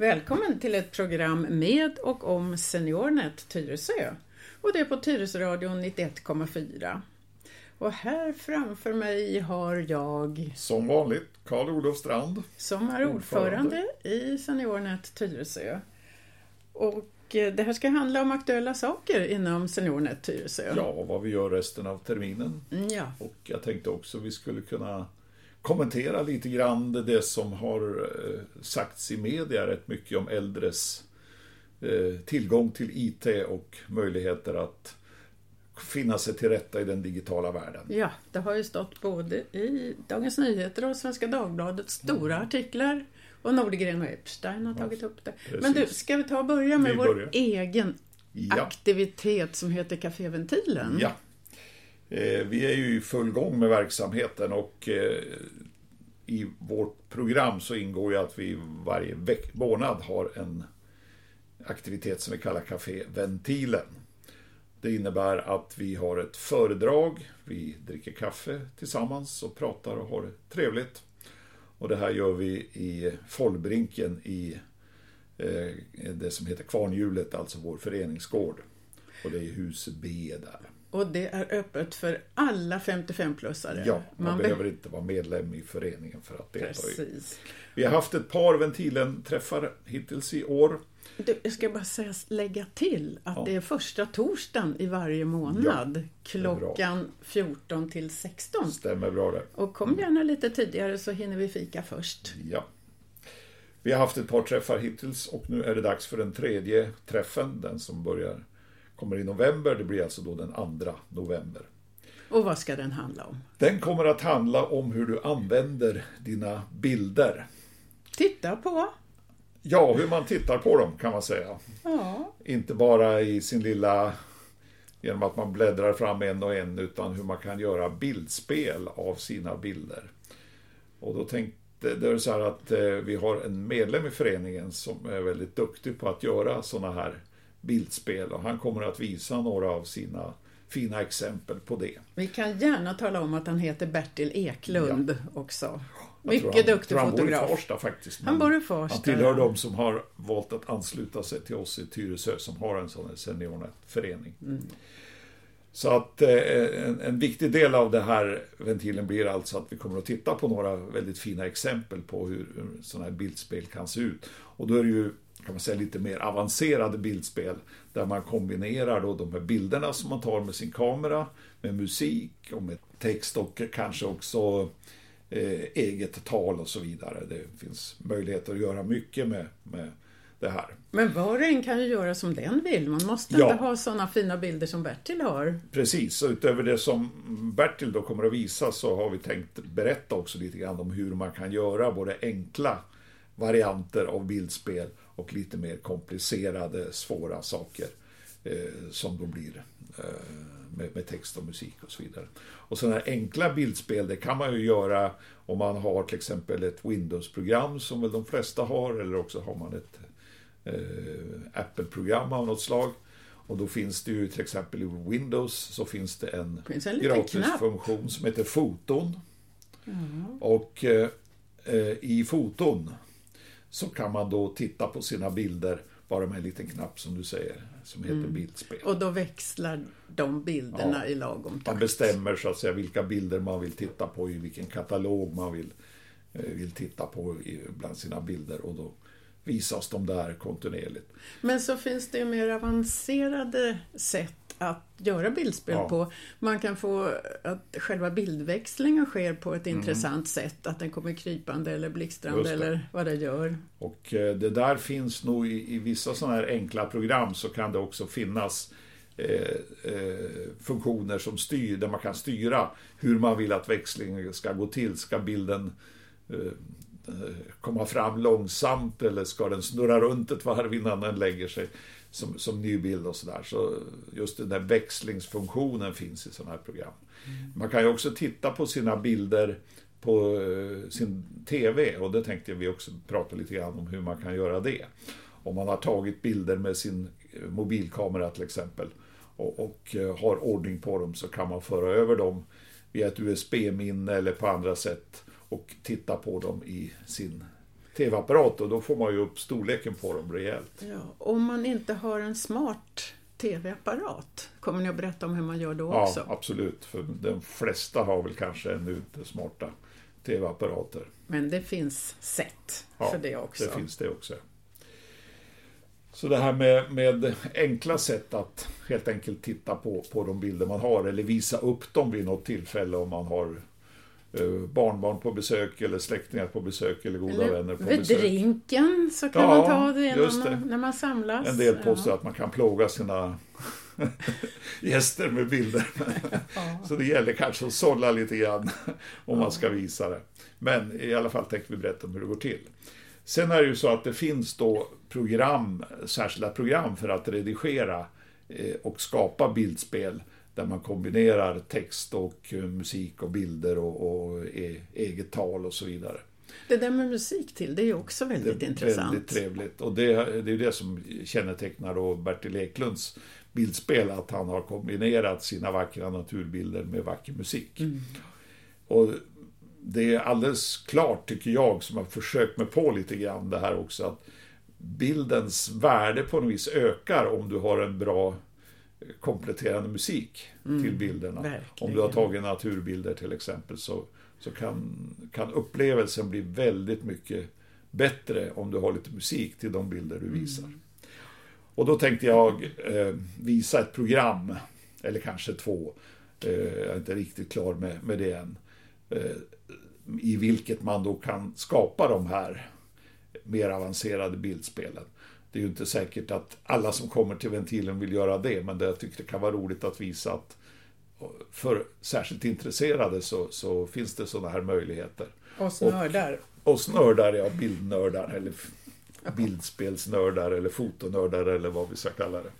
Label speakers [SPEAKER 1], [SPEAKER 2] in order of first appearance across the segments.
[SPEAKER 1] Välkommen till ett program med och om SeniorNet Tyresö. Och det är på Tyresöradion 91,4. Och här framför mig har jag
[SPEAKER 2] Som vanligt Karl-Olof Strand.
[SPEAKER 1] som är ordförande i SeniorNet Tyresö. Och eh, det här ska handla om aktuella saker inom SeniorNet Tyresö.
[SPEAKER 2] Ja, vad vi gör resten av terminen.
[SPEAKER 1] Mm, Ja,
[SPEAKER 2] Och jag tänkte också vi skulle kunna kommentera lite grann det som har eh, sagts i media rätt mycket om äldres eh, tillgång till IT och möjligheter att finna sig till rätta i den digitala världen.
[SPEAKER 1] ja, det har ju stått både i Dagens Nyheter och Svenska Dagbladet stora
[SPEAKER 2] Mm.
[SPEAKER 1] artiklar. Och Nordgren och Epstein har tagit upp det.
[SPEAKER 2] precis.
[SPEAKER 1] Men du, ska vi ta och börja med
[SPEAKER 2] Vi
[SPEAKER 1] vår egen
[SPEAKER 2] Ja.
[SPEAKER 1] aktivitet som heter Caféventilen?
[SPEAKER 2] Ja. Eh, vi är ju i full gång med verksamheten och eh, i vårt program så ingår ju att vi varje veck- månad har en aktivitet som vi kallar Café Ventilen. Det innebär att vi har ett föredrag, vi dricker kaffe tillsammans och pratar och har det trevligt. Och det här gör vi i Follbrinken i eh, det som heter Kvarnhjulet, alltså vår föreningsgård. Och det är hus B där.
[SPEAKER 1] Och det är öppet för alla 55-plussare?
[SPEAKER 2] Ja, man,
[SPEAKER 1] be-
[SPEAKER 2] behöver inte vara medlem i föreningen för att delta i.
[SPEAKER 1] Precis.
[SPEAKER 2] Vi har haft ett par Ventilen-träffar hittills i år.
[SPEAKER 1] Du, jag ska bara säga, lägga till att
[SPEAKER 2] Ja.
[SPEAKER 1] det är första torsdagen i varje månad.
[SPEAKER 2] bra.
[SPEAKER 1] klockan 14 till 16.
[SPEAKER 2] Stämmer bra det.
[SPEAKER 1] Och kom gärna lite tidigare så hinner vi fika först.
[SPEAKER 2] Ja. Vi har haft ett par träffar hittills och nu är det dags för den tredje träffen, den som börjar kommer i november. Det blir alltså då den 2 november.
[SPEAKER 1] Och vad ska den handla om?
[SPEAKER 2] Den kommer att handla om hur du använder dina bilder.
[SPEAKER 1] Titta på!
[SPEAKER 2] Ja, hur man tittar på dem kan man säga.
[SPEAKER 1] Ja,
[SPEAKER 2] Inte bara i sin lilla, genom att man bläddrar fram en och en, utan hur man kan göra bildspel av sina bilder. Och då tänkte, det är så här att eh, vi har en medlem i föreningen som är väldigt duktig på att göra sådana här bildspel och han kommer att visa några av sina fina exempel på det.
[SPEAKER 1] vi kan gärna tala om att han heter Bertil Eklund också.
[SPEAKER 2] Jag
[SPEAKER 1] Mycket
[SPEAKER 2] han,
[SPEAKER 1] duktig
[SPEAKER 2] tror han bor i
[SPEAKER 1] fotograf.
[SPEAKER 2] Farsta faktiskt.
[SPEAKER 1] Han bor i Farsta,
[SPEAKER 2] Han tillhör
[SPEAKER 1] ja.
[SPEAKER 2] de som har valt att ansluta sig till oss i Tyresö som har en sån här seniornätförening.
[SPEAKER 1] Mm.
[SPEAKER 2] Så att eh, en, en viktig del av det här ventilen blir alltså att vi kommer att titta på några väldigt fina exempel på hur, hur sådana här bildspel kan se ut. Och då är det ju kan man säga lite mer avancerade bildspel där man kombinerar då de här bilderna som man tar med sin kamera med musik och med text och kanske också eh, eget tal och så vidare. Det finns möjligheter att göra mycket med, med det här.
[SPEAKER 1] Men var och en kan ju göra som den vill. Man måste
[SPEAKER 2] Ja.
[SPEAKER 1] inte ha sådana fina bilder som Bertil har.
[SPEAKER 2] Precis, så utöver det som Bertil då kommer att visa så har vi tänkt berätta också lite grann om hur man kan göra både enkla varianter av bildspel och lite mer komplicerade, svåra saker eh, som då blir eh, med, med text och musik och så vidare. Och sådana här enkla bildspel, det kan man ju göra om man har till exempel ett Windows-program som väl de flesta har, eller också har man ett eh, Apple-program av något slag. Och då finns det ju till exempel i Windows så finns det en
[SPEAKER 1] finns en
[SPEAKER 2] gratis funktion som heter foton. Och eh, eh, i foton så kan man då titta på sina bilder bara med en liten knapp som du säger, som heter bildspel.
[SPEAKER 1] Och då växlar de bilderna
[SPEAKER 2] Ja.
[SPEAKER 1] i lagom
[SPEAKER 2] Man
[SPEAKER 1] takt.
[SPEAKER 2] bestämmer så att säga vilka bilder man vill titta på, i vilken katalog man vill, eh, vill titta på bland sina bilder och då visas de där kontinuerligt.
[SPEAKER 1] Men så finns det ju mer avancerade sätt att göra bildspel
[SPEAKER 2] Ja.
[SPEAKER 1] på. Man kan få att själva bildväxlingen sker på
[SPEAKER 2] Mm.
[SPEAKER 1] ett intressant sätt. Att den kommer krypande eller blixtrande eller vad det gör.
[SPEAKER 2] Och eh, det där finns nog i, i vissa sådana här enkla program så kan det också finnas eh, eh, funktioner som styr, där man kan styra hur man vill att växlingen ska gå till. Ska bilden eh, komma fram långsamt eller ska den snurra runt ett varv innan den lägger sig som, som ny bild och sådär. Så just den där växlingsfunktionen finns i sådana här program. Man kan ju också titta på sina bilder på eh, sin TV och det tänkte vi också prata lite grann om hur man kan göra det. Om man har tagit bilder med sin eh, mobilkamera till exempel och, och eh, har ordning på dem så kan man föra över dem via ett USB-minne eller på andra sätt och titta på dem i sin tv-apparat och då får man ju upp storleken på dem rejält.
[SPEAKER 1] Ja, om man inte har en smart tv-apparat, kommer ni att berätta om hur man gör då också?
[SPEAKER 2] Ja, absolut. För de flesta har väl kanske ännu inte smarta tv-apparater.
[SPEAKER 1] Men det finns sätt för det också.
[SPEAKER 2] det finns det också. Så det här med, med enkla sätt att helt enkelt titta på, på de bilder man har eller visa upp dem vid något tillfälle om man har barnbarn på besök eller släktingar på besök eller goda
[SPEAKER 1] eller
[SPEAKER 2] vänner på
[SPEAKER 1] vid
[SPEAKER 2] besök.
[SPEAKER 1] drinken så kan
[SPEAKER 2] Ja,
[SPEAKER 1] man ta det, när man, när man samlas.
[SPEAKER 2] En del påstår
[SPEAKER 1] ja.
[SPEAKER 2] att man kan plåga sina gäster med bilder. Så det gäller kanske att sålla lite grann om man ska visa det. Men i alla fall tänkte vi berätta om hur det går till. Sen är det ju så att det finns då program, särskilda program för att redigera eh, och skapa bildspel där man kombinerar text och eh, musik och bilder och, och e- eget tal och så vidare.
[SPEAKER 1] Det där med musik till, det är också väldigt
[SPEAKER 2] Det är
[SPEAKER 1] intressant.
[SPEAKER 2] Väldigt trevligt. Och det, det är det som kännetecknar då Bertil Eklunds bildspel, att han har kombinerat sina vackra naturbilder med vacker musik.
[SPEAKER 1] Mm.
[SPEAKER 2] Och det är alldeles klart, tycker jag, som har försökt mig på lite grann det här också, att bildens värde på något vis ökar om du har en bra kompletterande musik till bilderna.
[SPEAKER 1] Mm, verkligen.
[SPEAKER 2] Om du har tagit naturbilder till exempel så, så kan, kan upplevelsen bli väldigt mycket bättre om du har lite musik till de bilder du visar.
[SPEAKER 1] Mm.
[SPEAKER 2] Och då tänkte jag eh, visa ett program, eller kanske två, eh, jag är inte riktigt klar med, med det än, eh, i vilket man då kan skapa de här mer avancerade bildspelen. Det är ju inte säkert att alla som kommer till ventilen vill göra det, men det, jag tycker det kan vara roligt att visa att för särskilt intresserade så, så finns det sådana här möjligheter.
[SPEAKER 1] Och nördar.
[SPEAKER 2] Och nördar, ja, bildnördar, eller bildspelsnördar, eller fotonördar, eller vad vi ska kalla det.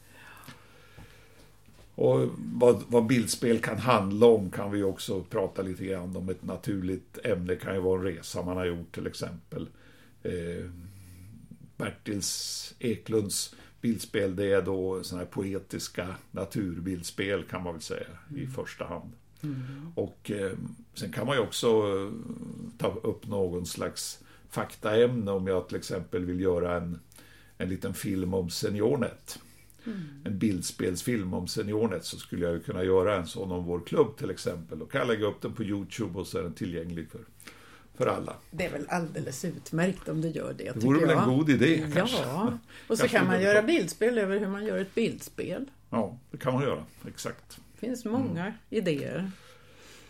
[SPEAKER 2] Och vad, vad bildspel kan handla om kan vi också prata lite grann om. Ett naturligt ämne kan ju vara en resa man har gjort till exempel. Eh, Bertils Eklunds bildspel, det är då sådana här poetiska naturbildspel kan man väl säga i första hand. Och eh, sen kan man ju också eh, ta upp någon slags faktaämne om jag till exempel vill göra en, en liten film om SeniorNet. En bildspelsfilm om SeniorNet så skulle jag ju kunna göra en sån om vår klubb till exempel. Då kan jag lägga upp den på Youtube och så är den tillgänglig för, för alla.
[SPEAKER 1] Det är väl alldeles utmärkt om du gör det,
[SPEAKER 2] Det vore
[SPEAKER 1] tycker
[SPEAKER 2] väl
[SPEAKER 1] jag.
[SPEAKER 2] en god idé kanske.
[SPEAKER 1] Ja, och så
[SPEAKER 2] Kanske
[SPEAKER 1] kan man göra bildspel över hur man gör ett bildspel.
[SPEAKER 2] Ja, det kan man göra. Exakt.
[SPEAKER 1] Det finns många
[SPEAKER 2] Mm.
[SPEAKER 1] idéer.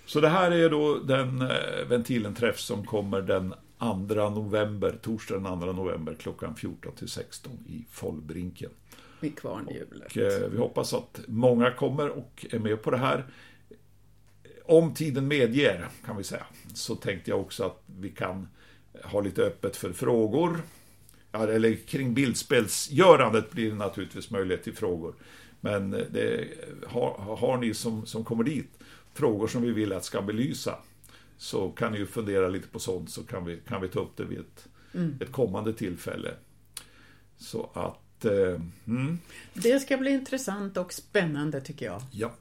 [SPEAKER 2] Så det här är då den eh, Ventilen-träff som kommer den 2 november, torsdag den 2 november klockan 14 till 16 i Follbrinken.
[SPEAKER 1] Vid kvarnhjulet.
[SPEAKER 2] Och, eh, vi hoppas att många kommer och är med på det här. Om tiden medger, kan vi säga, så tänkte jag också att vi kan ha lite öppet för frågor. Ja, eller kring bildspelsgörandet blir det naturligtvis möjlighet till frågor. Men eh, det, har, har ni som, som kommer dit frågor som vi vill att ska belysa så kan ni ju fundera lite på sånt så kan vi, kan vi ta upp det vid ett, ett kommande tillfälle. Så att, eh, mm,
[SPEAKER 1] Det ska bli intressant och spännande tycker jag.
[SPEAKER 2] ja.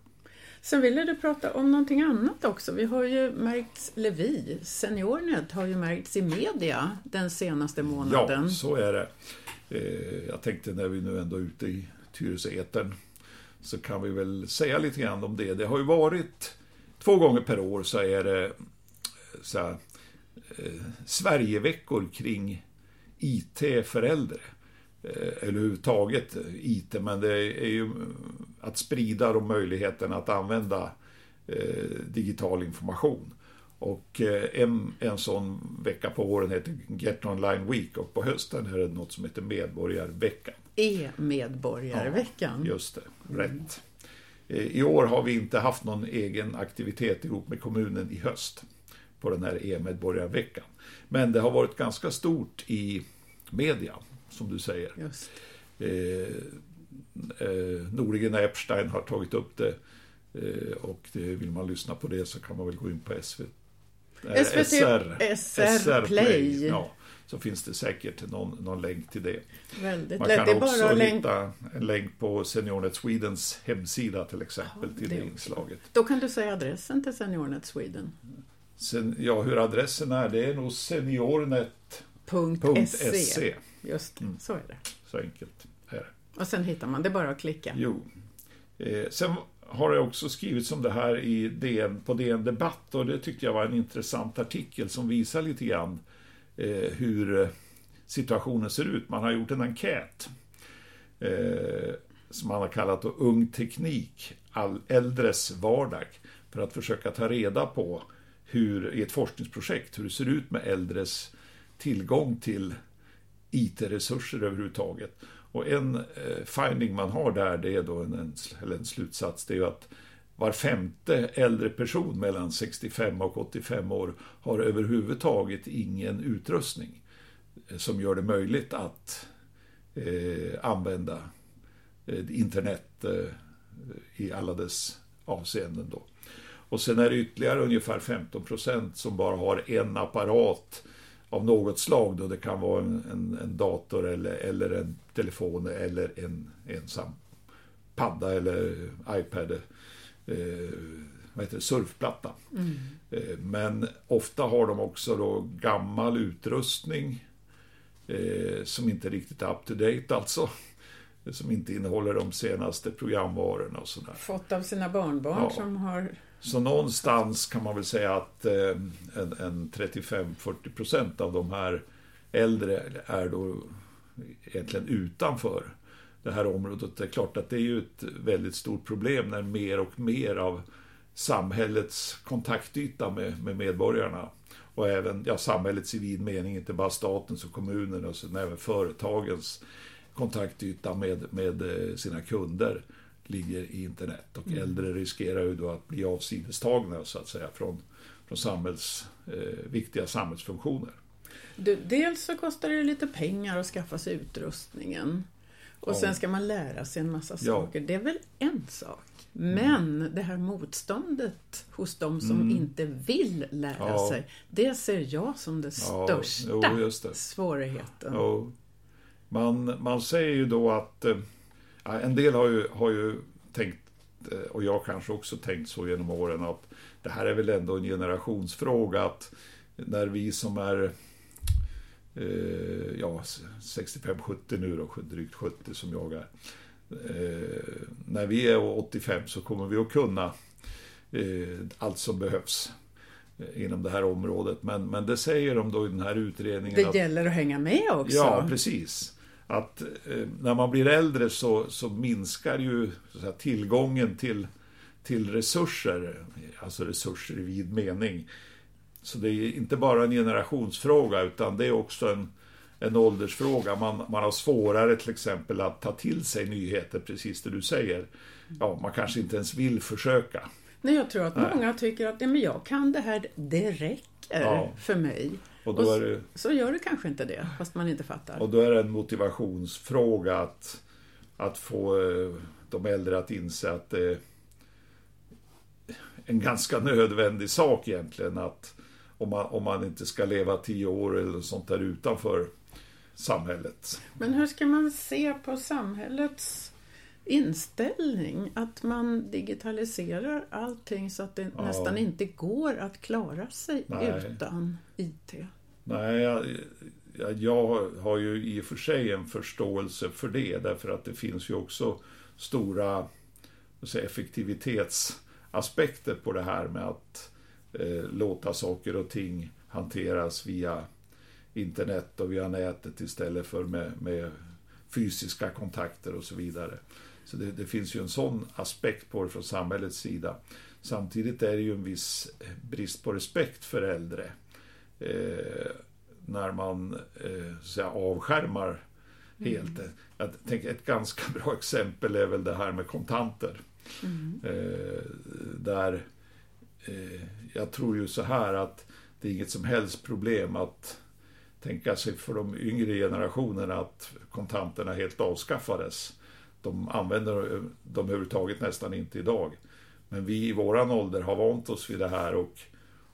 [SPEAKER 1] Sen ville du prata om någonting annat också. Vi har ju märkts, Levi, SeniorNet har ju märkts i media den senaste månaden.
[SPEAKER 2] Ja, så är det. Eh, jag tänkte när vi nu ändå är ute i Tyresöetern så kan vi väl säga lite grann om det. Det har ju varit två gånger per år så är det eh, så här, eh, Sverigeveckor kring IT för äldre. Eh, Eller överhuvudtaget eh, IT, men det är ju att sprida de möjligheterna att använda eh, digital information. Och eh, en, en sån vecka på våren heter Get Online Week och på hösten är det något som heter Medborgarveckan.
[SPEAKER 1] E-medborgarveckan.
[SPEAKER 2] Just det, rätt. Eh, I år har vi inte haft någon egen aktivitet ihop med kommunen i höst på den här e-medborgarveckan. Men det har varit ganska stort i media, som du säger.
[SPEAKER 1] Just.
[SPEAKER 2] Eh, eh, Nordligen Epstein har tagit upp det eh, och det, vill man lyssna på det så kan man väl gå in på SV, eh,
[SPEAKER 1] SVT
[SPEAKER 2] SR,
[SPEAKER 1] SR Play.
[SPEAKER 2] Ja, så finns det säkert någon, någon länk till det.
[SPEAKER 1] Väldigt
[SPEAKER 2] Man
[SPEAKER 1] lätt.
[SPEAKER 2] kan också hitta en länk på SeniorNet Swedens hemsida till exempel
[SPEAKER 1] Ja,
[SPEAKER 2] till
[SPEAKER 1] det
[SPEAKER 2] inslaget.
[SPEAKER 1] Då kan du säga adressen till SeniorNet Sweden.
[SPEAKER 2] Sen, ja, hur adressen är, det är nog seniornet
[SPEAKER 1] Just mm. så är det.
[SPEAKER 2] Så enkelt är det.
[SPEAKER 1] Och sen hittar man, det bara att klicka.
[SPEAKER 2] Jo. Eh, sen har det också skrivits om det här i DN, på DN Debatt och det tyckte jag var en intressant artikel som visar lite grann eh, hur eh, situationen ser ut. Man har gjort en enkät eh, som man har kallat Ung teknik, all äldres vardag, för att försöka ta reda på hur, i ett forskningsprojekt hur det ser ut med äldres tillgång till IT-resurser överhuvudtaget. Och en eh, finding man har där, det är då en, eller en slutsats, det är ju att var femte äldre person mellan 65 och 85 år har överhuvudtaget ingen utrustning som gör det möjligt att eh, använda eh, internet eh, i alla dess avseenden. Då. Och sen är det ytterligare ungefär 15 procent som bara har en apparat av något slag. Då. Det kan vara en, en, en dator eller, eller en telefon eller en ensam padda eller iPad. Eh, vad heter det, surfplatta. Mm. Eh, men ofta har de också då gammal utrustning eh, som inte riktigt är up to date alltså. Som inte innehåller de senaste programvarorna och sådär.
[SPEAKER 1] Fått av sina barnbarn ja. som har
[SPEAKER 2] så någonstans kan man väl säga att eh, en, en 35-40 procent av de här äldre är då egentligen utanför det här området. Det är klart att det är ju ett väldigt stort problem när mer och mer av samhällets kontaktyta med, med medborgarna och även ja, samhällets i vid mening, inte bara statens och kommunernas utan även företagens kontaktyta med, med eh, sina kunder ligger i internet. Och mm. äldre riskerar ju då att bli avsidestagna så att säga från, från samhälls, eh, viktiga samhällsfunktioner.
[SPEAKER 1] Du, dels så kostar det lite pengar att skaffa sig utrustningen. Och ja. sen ska man lära sig en massa saker. Ja. Det är väl en sak. Mm. Men mm. det här motståndet hos de som mm. inte vill lära ja. sig, det ser jag som det största jo, det. svårigheten.
[SPEAKER 2] Man, man säger ju då att eh, en del har ju, har ju tänkt, eh, och jag kanske också tänkt så genom åren, att det här är väl ändå en generationsfråga. att När vi som är eh, ja, 65-70 nu då, drygt 70 som jag är. Eh, när vi är 85 så kommer vi att kunna eh, allt som behövs eh, inom det här området. Men, men det säger de då i den här utredningen.
[SPEAKER 1] Det att, gäller att hänga med också.
[SPEAKER 2] Ja, precis att eh, när man blir äldre så, så minskar ju så säga, tillgången till, till resurser, alltså resurser i vid mening. Så det är inte bara en generationsfråga utan det är också en, en åldersfråga. Man, man har svårare till exempel att ta till sig nyheter, precis det du säger. Ja, man kanske inte ens vill försöka.
[SPEAKER 1] Nej, jag tror att Nej. många tycker att men jag kan det här, det räcker ja. för mig. Och då och är det, så gör det kanske inte det, fast man inte fattar.
[SPEAKER 2] Och då är det en motivationsfråga att, att få eh, de äldre att inse att det är en ganska nödvändig sak egentligen att om man, om man inte ska leva tio år eller sånt där utanför samhället.
[SPEAKER 1] Men hur ska man se på samhällets inställning att man digitaliserar allting så att det ja. nästan inte går att klara sig Nej. utan IT?
[SPEAKER 2] Nej, jag, jag, har ju i och för sig en förståelse för det därför att det finns ju också stora säga, effektivitetsaspekter på det här med att eh, låta saker och ting hanteras via internet och via nätet istället för med, med fysiska kontakter och så vidare. Så det, det, finns ju en sån aspekt på det från samhällets sida. Samtidigt är det ju en viss brist på respekt för äldre. Eh, när man eh, så avskärmar helt. Mm. Jag tänker ett ganska bra exempel är väl det här med kontanter. Mm. Eh, där eh, jag tror ju så här att det är inget som helst problem att tänka sig för de yngre generationerna att kontanterna helt avskaffades. De använder dem överhuvudtaget nästan inte idag. Men vi i våran ålder har vant oss vid det här och,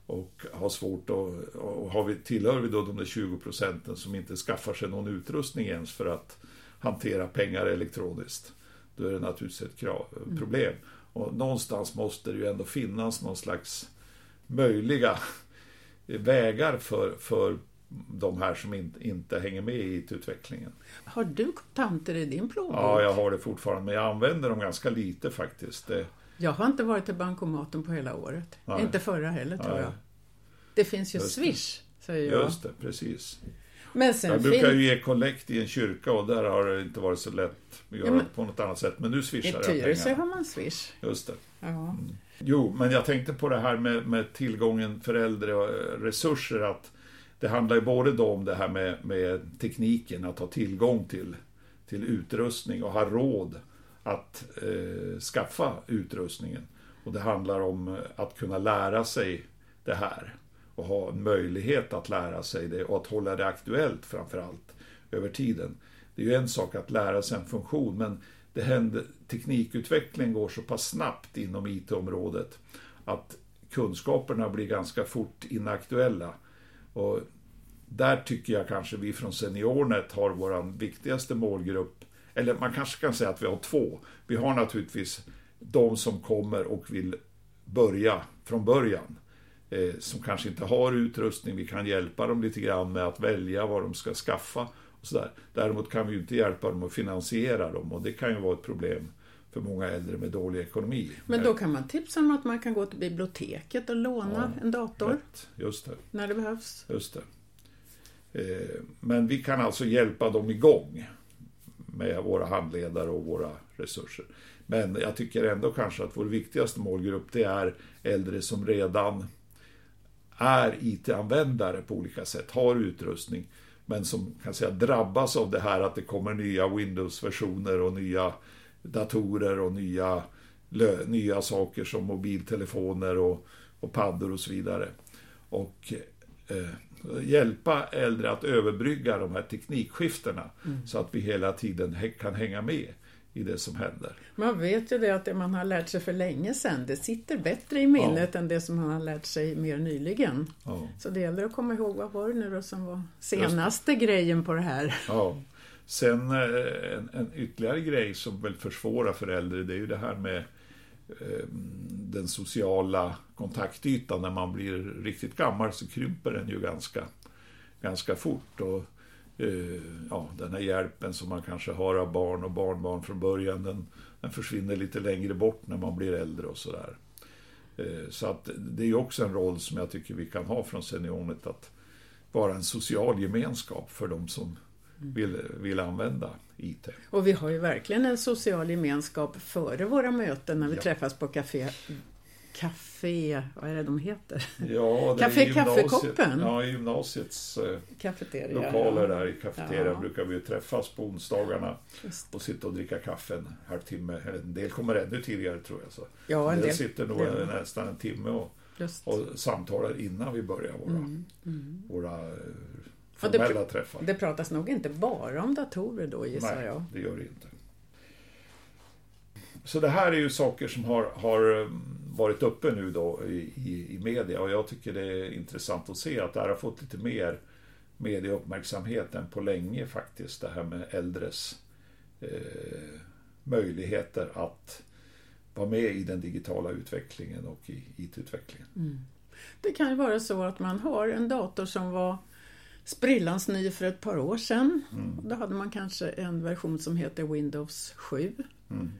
[SPEAKER 2] och har svårt att... Och har vi, tillhör vi då de där 20 procenten som inte skaffar sig någon utrustning ens för att hantera pengar elektroniskt, då är det naturligtvis ett krav, mm. problem. Och någonstans måste det ju ändå finnas någon slags möjliga vägar för, för de här som in, inte hänger med i IT-utvecklingen.
[SPEAKER 1] Har du kontanter i din plånbok?
[SPEAKER 2] Ja, jag har det fortfarande, men jag använder dem ganska lite faktiskt. Det...
[SPEAKER 1] Jag har inte varit till bankomaten på hela året. Nej. Inte förra heller tror Nej. jag. Det finns ju Just Swish, säger jag.
[SPEAKER 2] Just det, precis. Men sen jag brukar ju ge kollekt i en kyrka och där har det inte varit så lätt att göra ja, men, på något annat sätt. Men nu swishar jag pengar. I Tyresö
[SPEAKER 1] har man Swish.
[SPEAKER 2] Just det. Ja. Mm. Jo, men jag tänkte på det här med, med tillgången för äldre och eh, resurser. att Det handlar ju både då om det här med, med tekniken, att ha tillgång till, till utrustning och ha råd att eh, skaffa utrustningen. Och det handlar om eh, att kunna lära sig det här och ha en möjlighet att lära sig det och att hålla det aktuellt framför allt över tiden. Det är ju en sak att lära sig en funktion men det händer, teknikutvecklingen går så pass snabbt inom IT-området att kunskaperna blir ganska fort inaktuella. Och där tycker jag kanske vi från SeniorNet har vår viktigaste målgrupp, eller man kanske kan säga att vi har två. Vi har naturligtvis de som kommer och vill börja från början eh, som kanske inte har utrustning. Vi kan hjälpa dem lite grann med att välja vad de ska skaffa. Och så där. Däremot kan vi ju inte hjälpa dem att finansiera dem och det kan ju vara ett problem för många äldre med dålig ekonomi.
[SPEAKER 1] Men då kan man tipsa om att man kan gå till biblioteket och låna ja, en dator.
[SPEAKER 2] Rätt. Just det.
[SPEAKER 1] När det behövs.
[SPEAKER 2] Just det. Eh, men vi kan alltså hjälpa dem igång med våra handledare och våra resurser. Men jag tycker ändå kanske att vår viktigaste målgrupp det är äldre som redan är IT-användare på olika sätt, har utrustning, men som kan säga drabbas av det här att det kommer nya Windows-versioner och nya datorer och nya, nya saker som mobiltelefoner och, och paddor och så vidare. Och eh, hjälpa äldre att överbrygga de här teknikskiftena mm. så att vi hela tiden kan hänga med i det som händer.
[SPEAKER 1] Man vet ju det att det man har lärt sig för länge sedan, det sitter bättre i minnet ja. än det som man har lärt sig mer nyligen. Ja. Så det gäller att komma ihåg, vad var det nu då som var senaste grejen på det här?
[SPEAKER 2] Ja. Sen eh, en, en ytterligare grej som väl försvårar för äldre, det är ju det här med Eh, den sociala kontaktytan. När man blir riktigt gammal så krymper den ju ganska, ganska fort. Och eh, ja, den här hjälpen som man kanske har av barn och barnbarn från början, den, den försvinner lite längre bort när man blir äldre och sådär. Eh, så att det är också en roll som jag tycker vi kan ha från Seniornet, att vara en social gemenskap för de som vill, vill använda IT.
[SPEAKER 1] Och vi har ju verkligen en social gemenskap före våra möten när vi ja. träffas på café Café, vad är det de heter?
[SPEAKER 2] Ja,
[SPEAKER 1] Café Kaffekoppen?
[SPEAKER 2] Ja, i gymnasiets eh, lokaler där i kafeterian ja. brukar vi träffas på onsdagarna och sitta och dricka kaffe en halvtimme. En del kommer ännu tidigare tror jag. Så
[SPEAKER 1] ja,
[SPEAKER 2] en del, sitter nog det. nästan en timme och, och samtalar innan vi börjar våra, mm. Mm. våra eh, formella
[SPEAKER 1] det,
[SPEAKER 2] träffar.
[SPEAKER 1] Det pratas nog inte bara om datorer då gissar
[SPEAKER 2] Nej,
[SPEAKER 1] jag?
[SPEAKER 2] det gör det inte. Så det här är ju saker som har, har eh, varit uppe nu då i, i, i media och jag tycker det är intressant att se att det här har fått lite mer medieuppmärksamhet än på länge faktiskt, det här med äldres eh, möjligheter att vara med i den digitala utvecklingen och i IT-utvecklingen. Mm.
[SPEAKER 1] Det kan ju vara så att man har en dator som var sprillans ny för ett par år sedan. Mm. Då hade man kanske en version som heter Windows 7. Mm.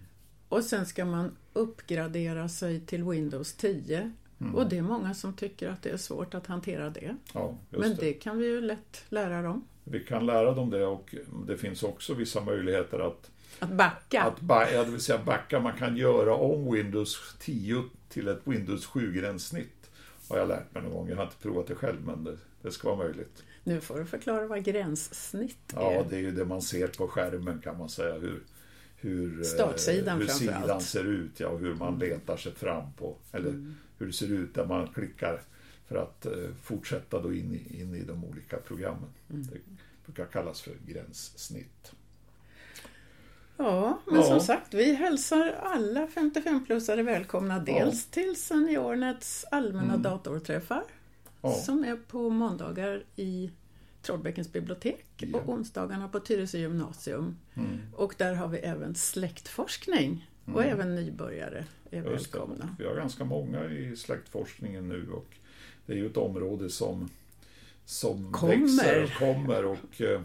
[SPEAKER 1] Och sen ska man uppgradera sig till Windows 10. Mm. Och det är många som tycker att det är svårt att hantera det.
[SPEAKER 2] Ja,
[SPEAKER 1] Men det. det. kan vi ju lätt lära dem.
[SPEAKER 2] Vi kan lära dem det och det finns också vissa möjligheter att
[SPEAKER 1] att backa?
[SPEAKER 2] Att ba ja, det vill säga backa. Man kan göra om Windows 10 till ett Windows 7-gränssnitt. Har jag lärt mig någon gång. Jag har inte provat det själv men det, det ska vara möjligt.
[SPEAKER 1] Nu får du förklara vad gränssnitt
[SPEAKER 2] är. Ja, det är ju det man ser på skärmen kan man säga. Hur, hur,
[SPEAKER 1] eh, Startsidan
[SPEAKER 2] hur sidan ser ut ja, och hur man mm. letar sig fram på, eller mm. hur det ser ut där man klickar för att uh, fortsätta då in i, in i de olika programmen. Mm. Det brukar kallas för gränssnitt.
[SPEAKER 1] Ja, men ja. som sagt, vi hälsar alla 55-plussare välkomna dels ja. till SeniorNets allmänna mm. datorträffar ja. som är på måndagar i Trollbäckens bibliotek ja. och onsdagarna på Tyresö gymnasium. Mm. Och där har vi även släktforskning och mm. även nybörjare är Just välkomna.
[SPEAKER 2] Det. Vi har ganska många i släktforskningen nu och det är ju ett område som som
[SPEAKER 1] Kommer.
[SPEAKER 2] växer och kommer. Och eh,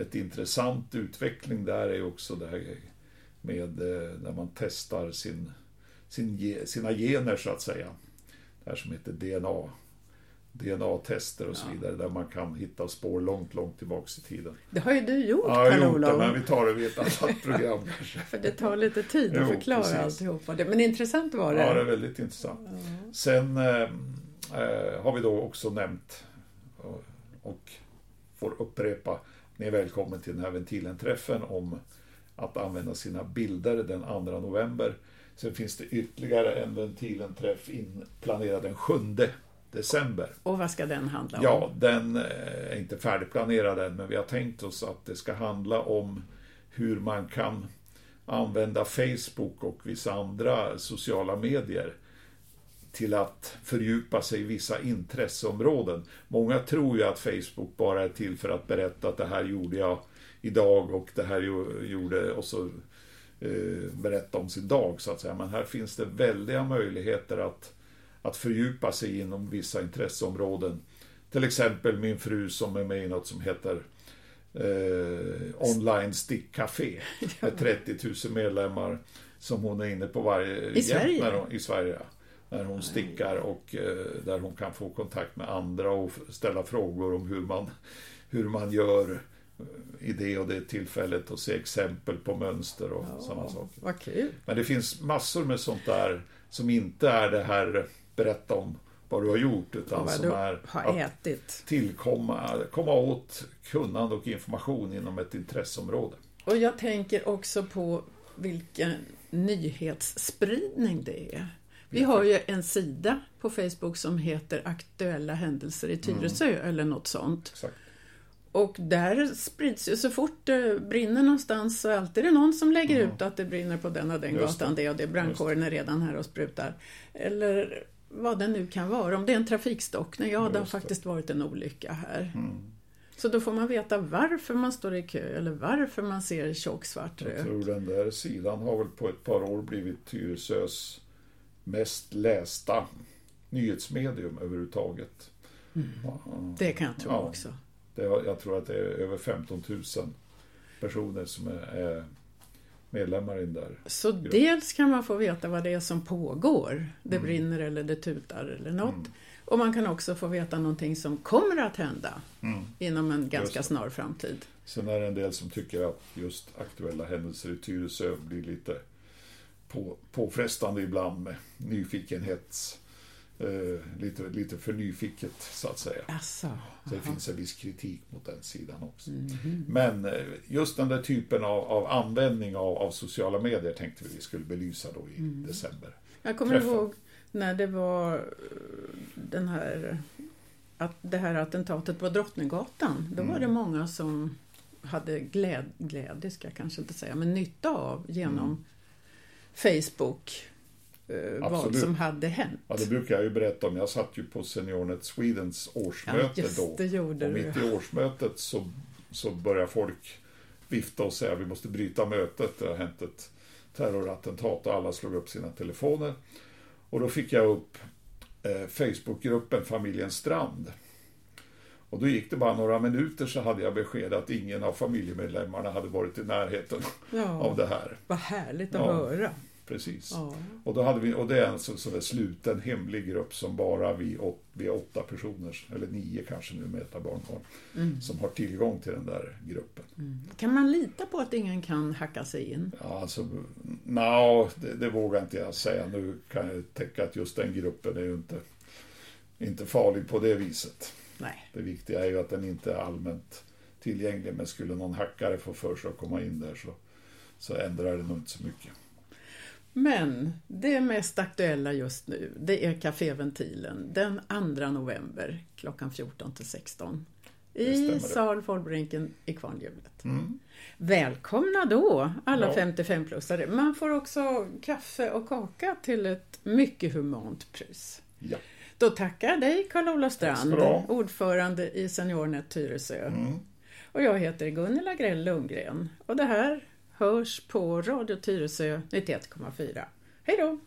[SPEAKER 2] ett intressant utveckling där är också det här med eh, när man testar sin, sin, sina gener så att säga. Det här som heter DNA. DNA-tester och så
[SPEAKER 1] Ja.
[SPEAKER 2] vidare där man kan hitta spår långt, långt tillbaks i tiden.
[SPEAKER 1] Det har ju du gjort,
[SPEAKER 2] Ja, jag har gjort det, men vi tar det vid ett annat program kanske.
[SPEAKER 1] För det tar lite tid att
[SPEAKER 2] Jo,
[SPEAKER 1] förklara
[SPEAKER 2] precis.
[SPEAKER 1] alltihopa. Men intressant var det.
[SPEAKER 2] Ja, det är väldigt intressant. Sen eh, eh, har vi då också nämnt och, och får upprepa, ni är välkommen till den här Ventilen-träffen om att använda sina bilder den 2 november. Sen finns det ytterligare en Ventilen-träff inplanerad den 7 december.
[SPEAKER 1] Och vad ska den handla om?
[SPEAKER 2] Ja, den eh, är inte färdigplanerad än, men vi har tänkt oss att det ska handla om hur man kan använda Facebook och vissa andra sociala medier till att fördjupa sig i vissa intresseområden. Många tror ju att Facebook bara är till för att berätta att det här gjorde jag idag och det här gjorde och så eh, berätta om sin dag så att säga. Men här finns det väldiga möjligheter att, att fördjupa sig inom vissa intresseområden. Till exempel min fru som är med i något som heter eh, Online Stickcafé med 30 000 medlemmar som hon är inne på varje
[SPEAKER 1] I Sverige?
[SPEAKER 2] När hon, I Sverige. ja. När hon stickar och eh, där hon kan få kontakt med andra och ställa frågor om hur man, hur man gör eh, i det och det tillfället och se exempel på mönster och sådana saker. Men det finns massor med sånt där som inte är det här berätta om vad du har gjort utan som är att
[SPEAKER 1] ätit.
[SPEAKER 2] tillkomma, komma åt kunnande och information inom ett intresseområde.
[SPEAKER 1] Och jag tänker också på vilken nyhetsspridning det är. Vi har ju en sida på Facebook som heter Aktuella händelser i Tyresö
[SPEAKER 2] Mm.
[SPEAKER 1] eller något sånt.
[SPEAKER 2] Exakt.
[SPEAKER 1] Och där sprids ju så fort det brinner någonstans så är alltid det någon som lägger ut att det brinner på den och den
[SPEAKER 2] Mm. Just
[SPEAKER 1] gatan,
[SPEAKER 2] det.
[SPEAKER 1] det och det, brandkåren är redan här och sprutar. Eller vad det nu kan vara. Om det är en trafikstockning, ja det har
[SPEAKER 2] Just det.
[SPEAKER 1] faktiskt varit en olycka här.
[SPEAKER 2] Mm.
[SPEAKER 1] Så då får man veta varför man står i kö eller varför man ser tjock svart
[SPEAKER 2] Jag
[SPEAKER 1] rök.
[SPEAKER 2] tror den där sidan har väl på ett par år blivit Tyresös mest lästa nyhetsmedium överhuvudtaget. Ja,
[SPEAKER 1] Det kan jag tro
[SPEAKER 2] Ja.
[SPEAKER 1] också.
[SPEAKER 2] det, har- jag tror att det är över 15 000 personer som är, är medlemmar i den där.
[SPEAKER 1] Så dels kan man få veta vad det är som pågår. Det
[SPEAKER 2] Mm.
[SPEAKER 1] brinner eller det tutar eller något. Och man kan också få veta någonting som kommer att hända inom en ganska snar framtid.
[SPEAKER 2] Sen är det en del som tycker att just aktuella händelser i Tyresö blir lite på, påfrestande ibland med nyfikenhets... Eh, lite, lite för nyfiket, så att säga.
[SPEAKER 1] Asså,
[SPEAKER 2] Så det finns en viss kritik mot den sidan också.
[SPEAKER 1] Mhm.
[SPEAKER 2] Men eh, just den där typen av, av användning av, av sociala medier tänkte vi vi skulle belysa då i
[SPEAKER 1] Mm.
[SPEAKER 2] december.
[SPEAKER 1] Jag kommer
[SPEAKER 2] Träffen.
[SPEAKER 1] ihåg när det var eh, den här, att det här attentatet på Drottninggatan. Då var det
[SPEAKER 2] Mm.
[SPEAKER 1] många som hade gläd, glädje, ska jag kanske inte säga, men nytta av genom
[SPEAKER 2] Mm.
[SPEAKER 1] Facebook eh, vad som hade hänt.
[SPEAKER 2] Ja, det brukar jag ju berätta om. Jag satt ju på Seniornet Swedens årsmöte
[SPEAKER 1] just
[SPEAKER 2] då.
[SPEAKER 1] det gjorde
[SPEAKER 2] Och
[SPEAKER 1] du.
[SPEAKER 2] mitt i årsmötet så, så börjar folk vifta och säga att vi måste bryta mötet. Det har hänt ett terrorattentat och alla slog upp sina telefoner. Och då fick jag upp eh, Facebookgruppen Familjen Strand. Och då gick det bara några minuter så hade jag besked att ingen av familjemedlemmarna hade varit i närheten
[SPEAKER 1] Ja,
[SPEAKER 2] av det här.
[SPEAKER 1] vad härligt att
[SPEAKER 2] Ja.
[SPEAKER 1] höra.
[SPEAKER 2] Precis.
[SPEAKER 1] Ja.
[SPEAKER 2] Och, då hade vi, och det är en så, så där sluten hemlig grupp som bara vi, åt, vi åtta personer, eller nio kanske nu med ett barnbarn,
[SPEAKER 1] Mm.
[SPEAKER 2] som har tillgång till den där gruppen.
[SPEAKER 1] Kan man lita på att ingen kan hacka sig in?
[SPEAKER 2] Ja, alltså, no, det, det vågar inte jag säga. Nu kan jag täcka att just den gruppen är ju inte, inte farlig på det viset.
[SPEAKER 1] Nej.
[SPEAKER 2] Det viktiga är ju att den inte är allmänt tillgänglig, men skulle någon hackare få för sig att komma in där så, så ändrar det nog inte så mycket.
[SPEAKER 1] Men det mest aktuella just nu, det är Caféventilen den 2 november klockan 14 till 16
[SPEAKER 2] Det
[SPEAKER 1] i sal Folbrinken i Kvarnhjulet.
[SPEAKER 2] Mm.
[SPEAKER 1] Välkomna då, alla
[SPEAKER 2] Ja.
[SPEAKER 1] 55-plussare. Man får också kaffe och kaka till ett mycket humant pris.
[SPEAKER 2] Ja.
[SPEAKER 1] Då tackar jag dig Carl-Olof Strand, ordförande i Seniornet Tyresö.
[SPEAKER 2] Mm.
[SPEAKER 1] Och jag heter Gunilla Grell Lundgren. Och det här hörs på Radio Tyresö 91,4. Hej då!